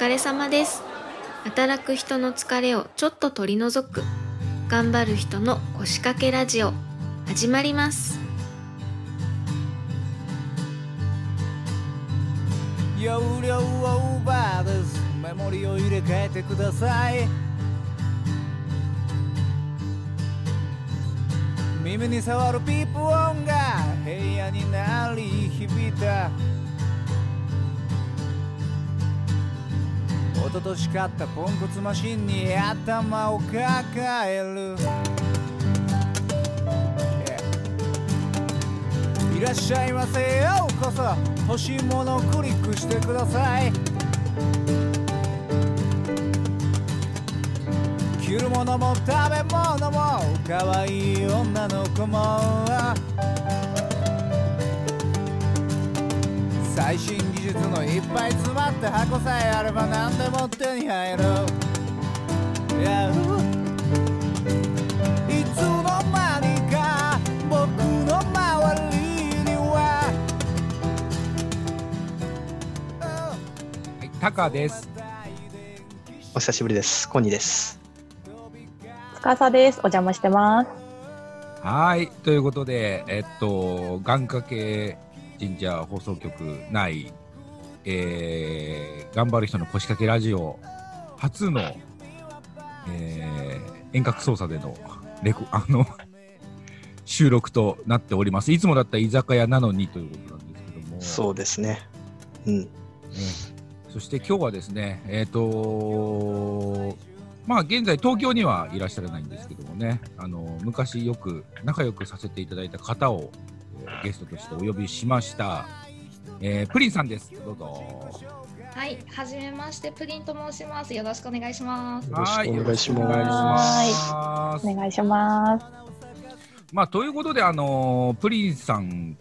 疲れ様です。働く人の疲れをちょっと取り除く。頑張る人の腰掛けラジオ。始まります。メモリを入れ替えてください。耳に触るピープ音が部屋に鳴り響いた。一昨年買ったポンコツマシンに頭を抱える。Yeah いらっしゃいませようこそ。欲しいものをクリックしてください。着るものも食べ物も可愛い女の子も。最新技術のいっぱい詰まった箱さえあれば何でも手に入る Yeah いつの間にか僕の周りにははい、タカです。お久しぶりです。コニーです。つかさです。お邪魔してます。はい、ということで、えっと、願掛け神社放送局内、えー、頑張る人の腰掛けラジオ、初の、えー、遠隔操作でのレコ、あの、収録となっております。いつもだったら居酒屋なのにということなんですけども。そうですね。うん。ねそして今日はですね、えっ、とまあ現在東京にはいらっしゃらないんですけどもね、あの昔よく仲良くさせていただいた方を、えーゲストとしてお呼びしました。えープリンさんです。どうぞ。はい、はじめまして、プリンと申します。よろしくお願いします。よろしくお願いしますはよろくお願いしますお願いします。まあということであのプリンさん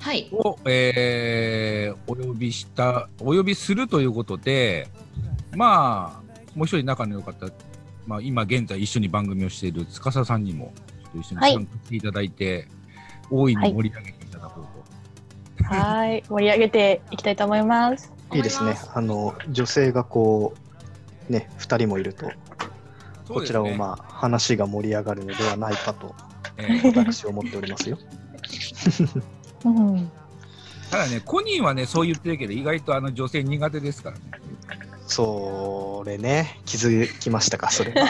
はい、を、えーお呼びしたお呼びするということでまあもう一人仲の良かった、まあ、今現在一緒に番組をしている司さんにもちょっと一緒にはい参加していただいて、大いに盛り上げていただこうと、はい、盛り上げていきたいと思います。いいですね。あの、女性がこう、ね、二人もいると、こちらをまあ、話が盛り上がるのではないかと、えー私は思っておりますよ。うん。ただねコニーはねそう言ってるけど意外とあの女性苦手ですからねそれね、気づきましたか、それは。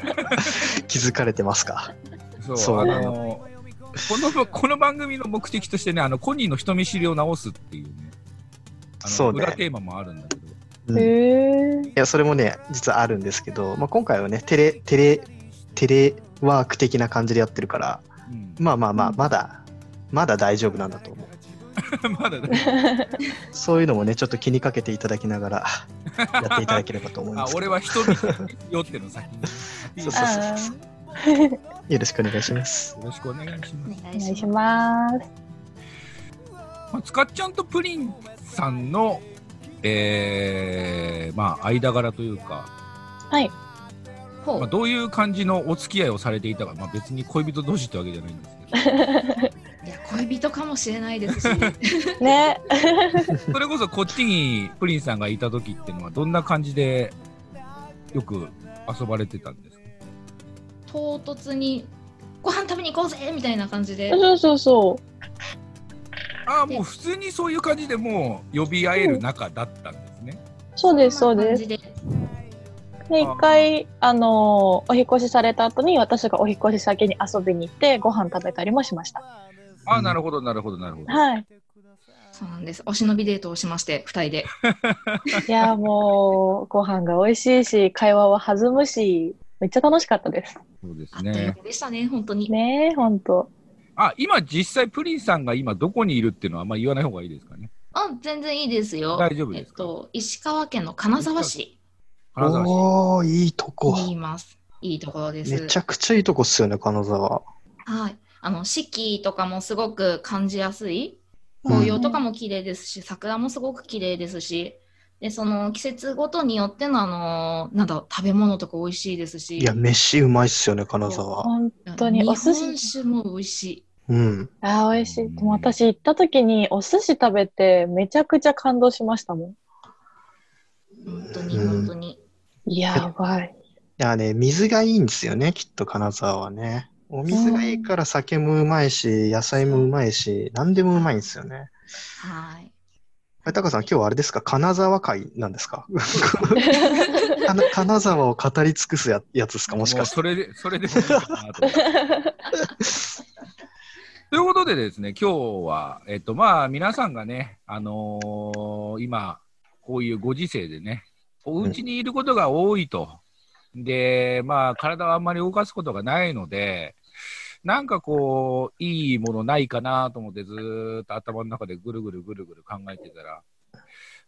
気づかれてますか？そうそうあのこのこの番組の目的としてねあのコニーの人見知りを直すっていうね。あのそうね。裏テーマもあるんだけど。うん、い。や、それもね、実はあるんですけど、まあ、今回はね、テレ、テレ、テレワーク的な感じでやってるから、うん。まあまあまあ、うん。まだ、まだ大丈夫なんだと思う。まだね そういうのもね、ちょっと気にかけていただきながら、やっていただければと思いあます。俺は人見知りよっての先に。そうそうあそう。ー よろしくお願いします。よろしくお願いします。お願いします。まあ、つかっちゃんとプリンさんの、えー、まあ、間柄というか、はい。ほう、まあ、どういう感じのお付き合いをされていたか、まあ、別に恋人同士ってわけじゃないんですけ いや、恋人かもしれないですし。ね。ど、それこそこっちにプリンさんがいた時っていうのは、どんな感じでよく遊ばれてたんですか？唐突に。ご飯食べに行こうぜみたいな感じで。そうそうそああ、もう普通にそういう感じでもう呼び合える仲だったんですね。う。そうです、そうです。で。で、一回、あのーお引っ越しされた後に、私がお引っ越し先に遊びに行って、ご飯食べたりもしました。ああ、なるほど、なるほど、なるほど。はい。そうなんです。お忍びデートをしまして、二人で。いやー、もう、ご飯が美味しいし、会話は弾むし、めっちゃ楽しかったです。そうですね間。でしたね、本当に。ねえ、ほんと。あ、今実際プリンさんが今どこにいるっていうのはあんま言わない方がいいですかね。あ、全然いいですよ。大丈夫ですか？えっと、石川県の金沢市金沢市。おー、いいとこ。にいます。いいところです。めちゃくちゃいいとこっすよね、金沢。はい。あの、四季とかもすごく感じやすい。紅葉とかも綺麗ですし、桜もすごく綺麗ですし、で、その季節ごとによってのあの、なんだろう、食べ物とか美味しいですし、いや、飯うまいっすよね、金沢。本当にお寿日本司。酒も美味しい。うん。あー、美味しい。でも私行った時にお寿司食べてめちゃくちゃ感動しましたもん。本当にうん本当に。やばい。いやね、水がいいんですよね、きっと金沢はね。お水がいいから酒もうまいし、野菜もうまいし、何でもうまいんですよね。はい。あれ、タカさん、今日はあれですか？金沢会なんですか？金沢を語り尽くすややつですか？もしかして。それで、それでもいいかなと。ということでですね、今日は、えっと、まあ、皆さんがね、あのー今、こういうご時世でね、お家にいることが多いと。で、まあ、体をあんまり動かすことがないので、なんかこう、いいものないかなと思って、ずっと頭の中でぐるぐるぐるぐる考えてたら、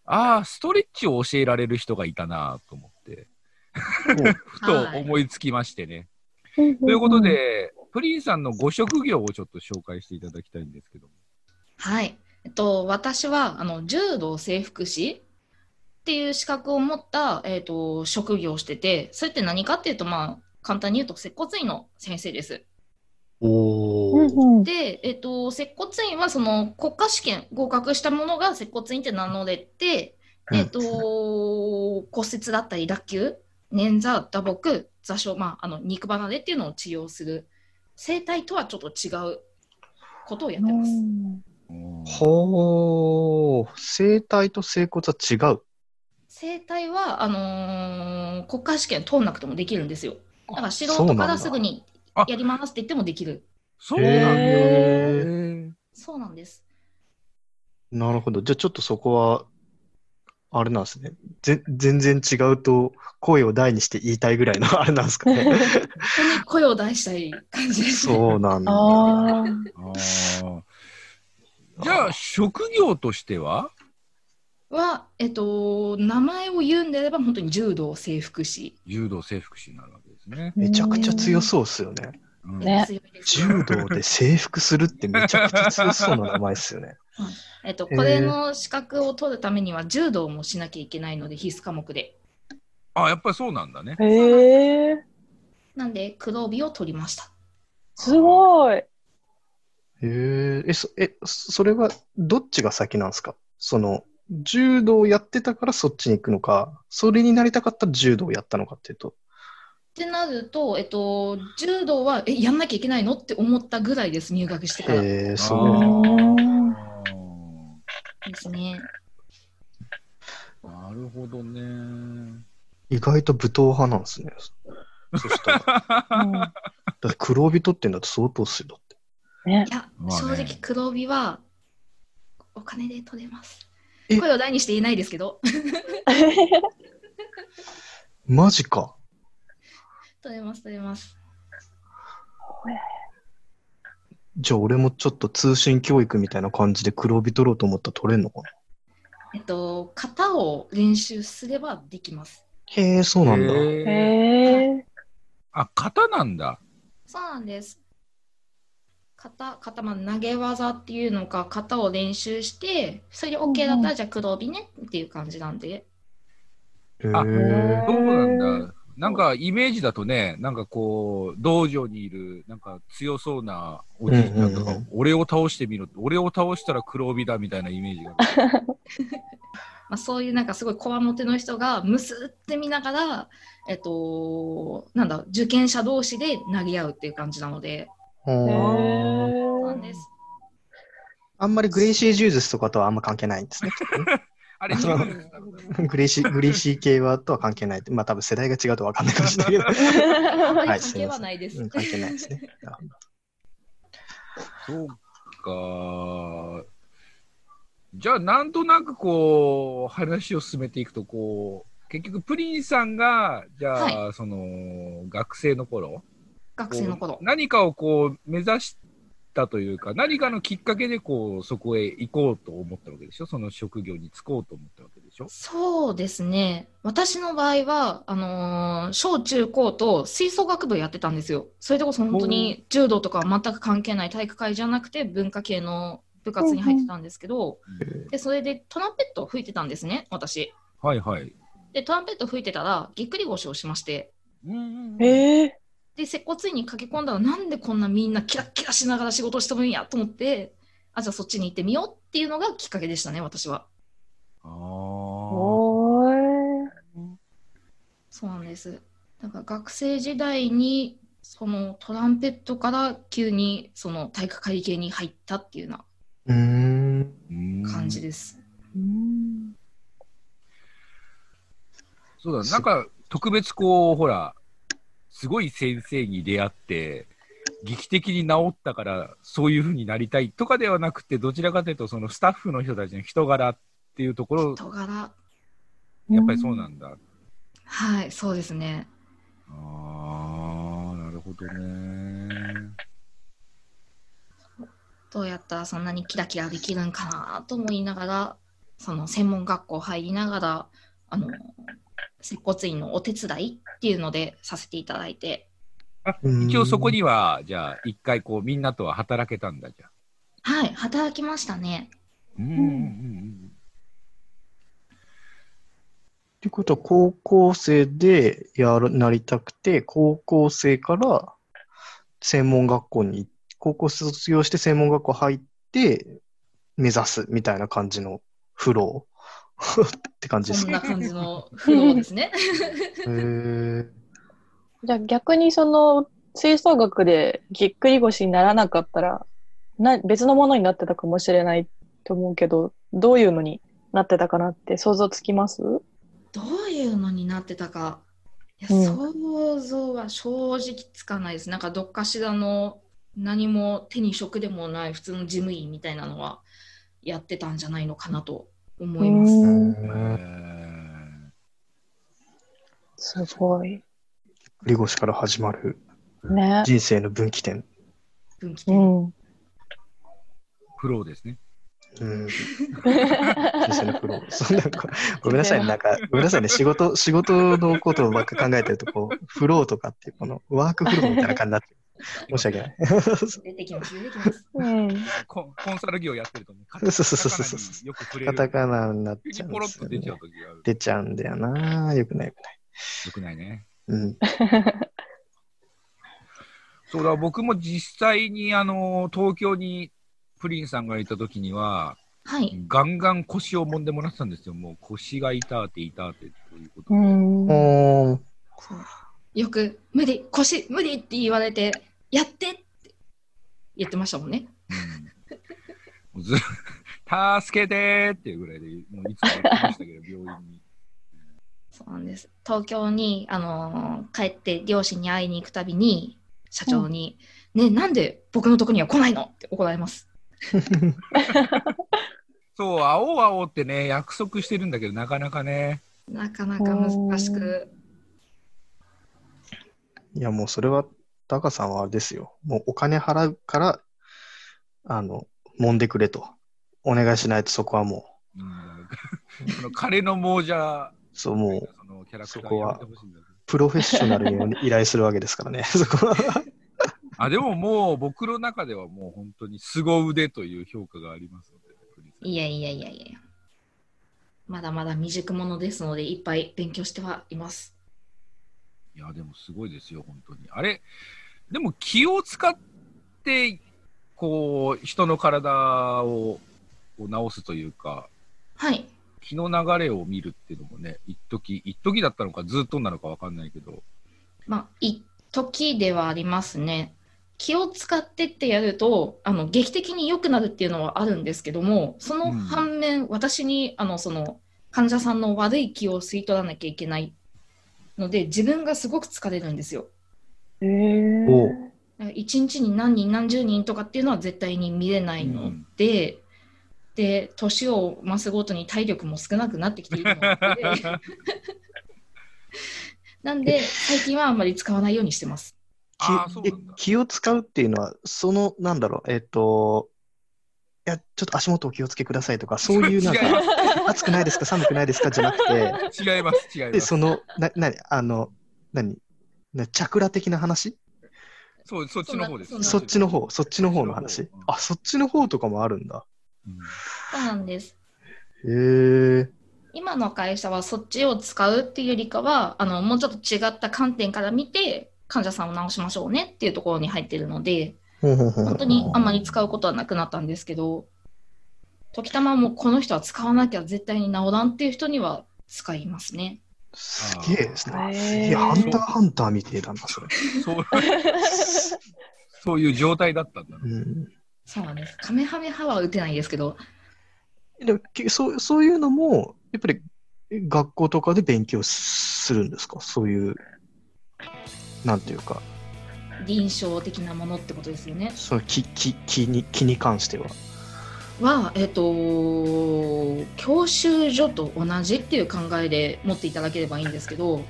ああ、ストレッチを教えられる人がいたなと思って、ふと思いつきましてね。といということ、で、プリンさんのご職業をちょっと紹介していただきたいんですけども。はい。えっと、私は、あの、柔道整復師っていう資格を持った、えっと、職業をしてて、それって何かっていうと、まあ、簡単に言うと、接骨院の先生です。で、えっと、接骨院は、その、国家試験合格したものが接骨院って名乗れて、うんえっと、骨折だったり、脱臼、捻挫、打撲、座礁、まあ、あの、肉離れっていうのを治療する、整体とはちょっと違うことをやってます。ほー。生体と整骨は違う。整体はあのー国家試験通んなくてもできるんですよ。だから素人からすぐにあやりますって言ってもできる。そうなんだ。そうなんです。なるほど。じゃあちょっとそこは、あれなんですね。ぜ全然違うと声を大にして言いたいぐらいのあれなんですかね。本当に声を出したい感じです。そうなんだ。じゃあ、職業としては？は、えっと、名前を言うんであれば本当に柔道整復師。柔道整復師になるわけですね。めちゃくちゃ強そうっすよね。うんね柔道で征服するってめちゃくちゃ強そうな名前ですよね。えっと、これの資格を取るためには柔道もしなきゃいけないので必須科目で。あ、やっぱりそうなんだね。へえ、なんで黒帯を取りました。すごい。へえ、え、そ、え、それはどっちが先なんですか？その、柔道をやってたからそっちに行くのか、それになりたかったら柔道をやったのかっていうと。ってなると、えっと、柔道はえやんなきゃいけないのって思ったぐらいです、入学してから。え、すあごいね。ーすね。なるほどね。意外と武闘派なんですね。そしたら。う んだって黒帯取ってんだと相当っすよ。だって。ねい、や、正直黒帯はお金で取れますえ。声を大にして言えないですけど、マジか。取れます、取れます。じゃあ俺もちょっと通信教育みたいな感じで黒帯取ろうと思ったら取れんのかな？えっと、型を練習すればできます。へえ、そうなんだ。へえ、あ、型なんだ。そうなんです。型、型、まあ、投げ技っていうのか、型を練習して、それで OK だったら、じゃあ黒帯ねっていう感じなんで。へあえ。そうなんだ。なんかイメージだとね、なんかこう、道場にいる、なんか強そうなおじいちゃんとか、うんうんうん俺を倒してみろ俺を倒したら黒帯だみたいなイメージがある。まあ、そういうなんかすごいこわもての人がむすって見ながら、えっと、なんだ、受験者同士で投げ合うっていう感じなので、そうなんです。あんまりグレイシー・ジューズとかとはあんま関係ないんですね。あれ、グレイシー、グレイシー系はとは関係ない。まあ多分世代が違うとわかんないかもしれないけど。はい関係はないです。うん、関係ないですね。そうか。じゃあ、なんとなくこう、話を進めていくと、こう、結局、プリンさんが、じゃあ、その、学生の頃、学生の頃。何かをこう、目指したというか、何かのきっかけで、こう、そこへ行こうと思ったわけでしょ？その職業に就こうと思ったわけでしょ？そうですね。私の場合は、あのー小中高と吹奏楽部やってたんですよ。それでこそ本当に柔道とかは全く関係ない体育会じゃなくて文化系の部活に入ってたんですけど、で、それでトランペットを吹いてたんですね、私。はいはい。で、トランペット吹いてたら、ぎっくり腰をしまして、へえ、で、接骨院に駆け込んだら、なんでこんなみんなキラッキラしながら仕事してるんやと思って、あ、じゃあそっちに行ってみようっていうのがきっかけでしたね、私は。あそうなんです。だから学生時代にそのトランペットから急にその体育会系に入ったっていうような感じです。うんそうだ、なんか特別こう、ほら、すごい先生に出会って、劇的に治ったから、そういう風になりたいとかではなくて、どちらかというと、そのスタッフの人たちの人柄っていうところ、人柄。やっぱりそうなんだ。はい、そうですね。ああ、なるほどね。どうやったらそんなにキラキラできるんかなと思いながら、その専門学校入りながら、あの、接骨院のお手伝いっていうのでさせていただいて、一応そこには、じゃあ、一回こう、みんなとは働けたんだ、じゃあ。はい、働きましたね。うん。うん。うん。ってことは、高校生でやる、なりたくて、高校生から専門学校に、高校卒業して専門学校入って、目指すみたいな感じのフローって感じですか。こんな感じのフローですね。じゃあ逆にその吹奏楽でぎっくり腰にならなかったらな別のものになってたかもしれないと思うけどどういうのになってたかなって想像つきます？どういうのになってたか、いやうん想像は正直つかないです。なんかどっかしらの何も手に職でもない普通の事務員みたいなのはやってたんじゃないのかなと思います。うんえすごい。振り腰から始まるね。人生の分岐点。う分岐点。ん。ーフローですね。うん。人生のフロー。ごめんなさいね。なんか、ごめんなさいね。仕事、仕事のことばっか考えてると、こう、フローとかっていう、このワークフローみたいな感じになってる。申し訳ない。出てきます、出てきます。うん。コンコンサル業やってるとね、カタカナによく触れる。カタカナになっ急ちゃうんですよね。出ちゃう時がある。出ちゃうんだよな。よくないよくない。よくないね。うん。そうだ、僕も実際に、あの、東京にプリンさんがいた時には、はい。ガンガン腰を揉んでもらってたんですよ。もう腰が痛って痛ってということで。よく、無理、腰、無理って言われて、やってって言ってましたもんね。うん、もうず助けてーっていうぐらいで、もういつも言ってましたけど、病院に。そうなんです。東京に、あのー帰って両親に会いに行くたびに、社長に、ね、なんで僕のとこには来ないのって怒られます。そう、会おう会おうってね、約束してるんだけど、なかなかね。なかなか難しく。いや、もうそれは、タカさんはあれですよ。もうお金払うから、あの、揉んでくれと。お願いしないとそこはもうん、その彼の亡者、う、そう、もう、そのキャラクターそこはプロフェッショナルに依頼するわけですからね、そこは。あ、でももう僕の中ではもう本当に凄腕という評価がありますので、いやいやいやいや。まだまだ未熟者ですので、いっぱい勉強してはいます。いや、でもすごいですよ、本当に。あれ、でも気を使って、こう、人の体を治すというか、はい。気の流れを見るっていうのもね、一時一時だったのか、ずっとなのかわかんないけど、まあ、一時ではありますね。気を使ってってやると、あの、劇的に良くなるっていうのはあるんですけども、その反面、私に、あの、その、患者さんの悪い気を吸い取らなきゃいけないので、自分がすごく疲れるんですよ。へーお一日に何人何十人とかっていうのは絶対に見れないので、で年を増すごとに体力も少なくなってきているので なんで最近はあんまり使わないようにしてます。ああ、そう気なんだ。気を使うっていうのは、その、なんだろう、えっと、いや、ちょっと足元お気をつけくださいとか、そういうなんか、暑くないですか、寒くないですかじゃなくて、違います、違いまで、す。その、な、なに、あの、何なチャクラ的な話？そう、そっちの方です。そっちの方、そっちの方の話？うん。あ、そっちの方とかもあるんだ。うんそうなんです。へえ。今の会社はそっちを使うっていうよりかはあのもうちょっと違った観点から見て患者さんを治しましょうねっていうところに入ってるので本当にあんまり使うことはなくなったんですけど時たまもこの人は使わなきゃ絶対に治らんっていう人には使いますね。すげえですね。すげえ、ハンターハンターみてえだな、それ。そう そういう状態だったんだね。うん。そうなんです。カメハメハは打てないですけど、でもけそう、そういうのも、やっぱり学校とかで勉強するんですか？そういう、なんていうか、臨床的なものってことですよね。そう気気気に気に関しては。は、えっ、と、教習所と同じっていう考えで持っていただければいいんですけど、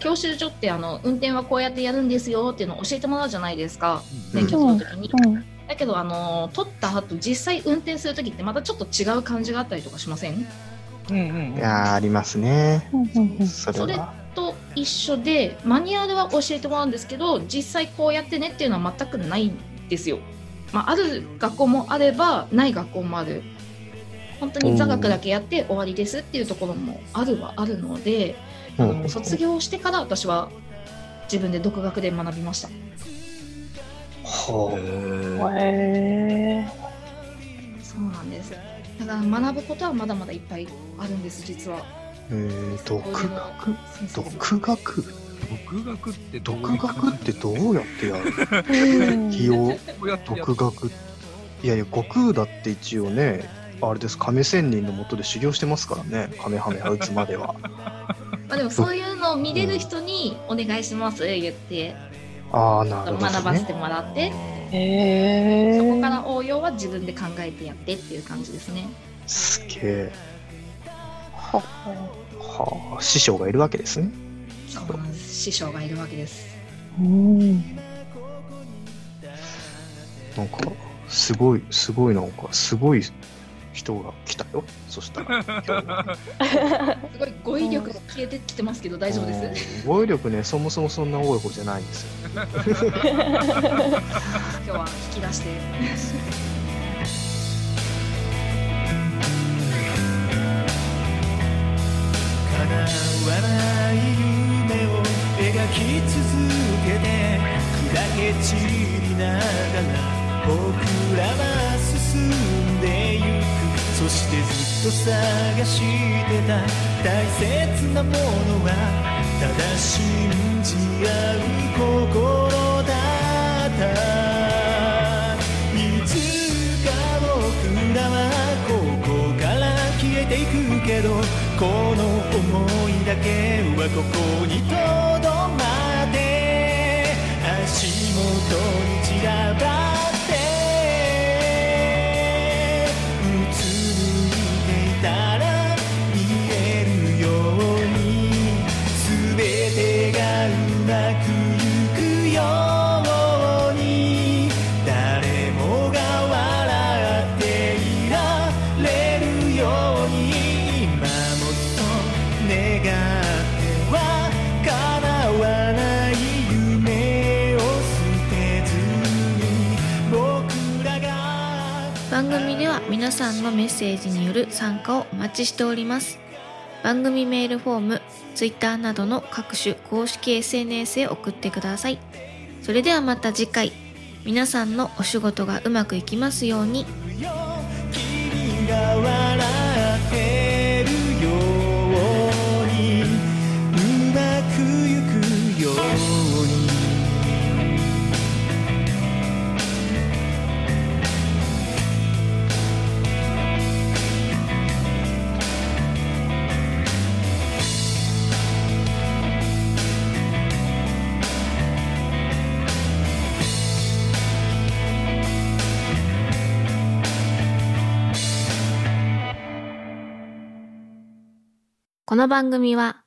教習所ってあの運転はこうやってやるんですよっていうのを教えてもらうじゃないですか、免許取るときに。うん。だけど、あの、取った後、実際運転するときってまたちょっと違う感じがあったりとかしません？うんうんいやー、ありますね。うんうんうんそれそれは。と一緒で、マニュアルは教えてもらうんですけど、実際こうやってねっていうのは全くないんですよ。まあ、ある学校もあれば、ない学校もある。本当に座学だけやって終わりですっていうところもあるはあるので、の卒業してから私は自分で独学で学びました。はへーそうなんです。だから学ぶことはまだまだいっぱいあるんです、実は。あ。えー、独学？独学？独学って独学ってどうやってやる？うん気をどうやってやっ独学いやいや悟空だって一応ねあれです亀仙人のもとで修行してますからね。カメハメハ打つまでは。まあでもそういうのを見れる人にお願いします言って。ああなるほど、ね、学ばせてもらって、へー。そこから応用は自分で考えてやってっていう感じですね。すげえははあ。師匠がいるわけですね。そうなんです。師匠がいるわけです。うん。なんかすごいすごいなんかすごい人が来たよ。そしたら。すごい語彙力が消えてきてますけど大丈夫です。うん語彙力ねそもそもそんな多い方じゃないんですよ。今日は引き出して。き続けて砕け散りながら僕らは進んでゆく。そしてずっと探してた。大切なものはただ信じ合う心だった。いつか僕らはここから消えていくけどこの想いだけはここにとどに散らばージによる参加をお待ちしております。番組メールフォーム Twitter などの各種公式 SNS へ送ってください。それではまた次回。皆さんのお仕事がうまくいきますように。この番組は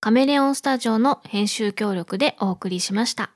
カメレオンスタジオの編集協力でお送りしました。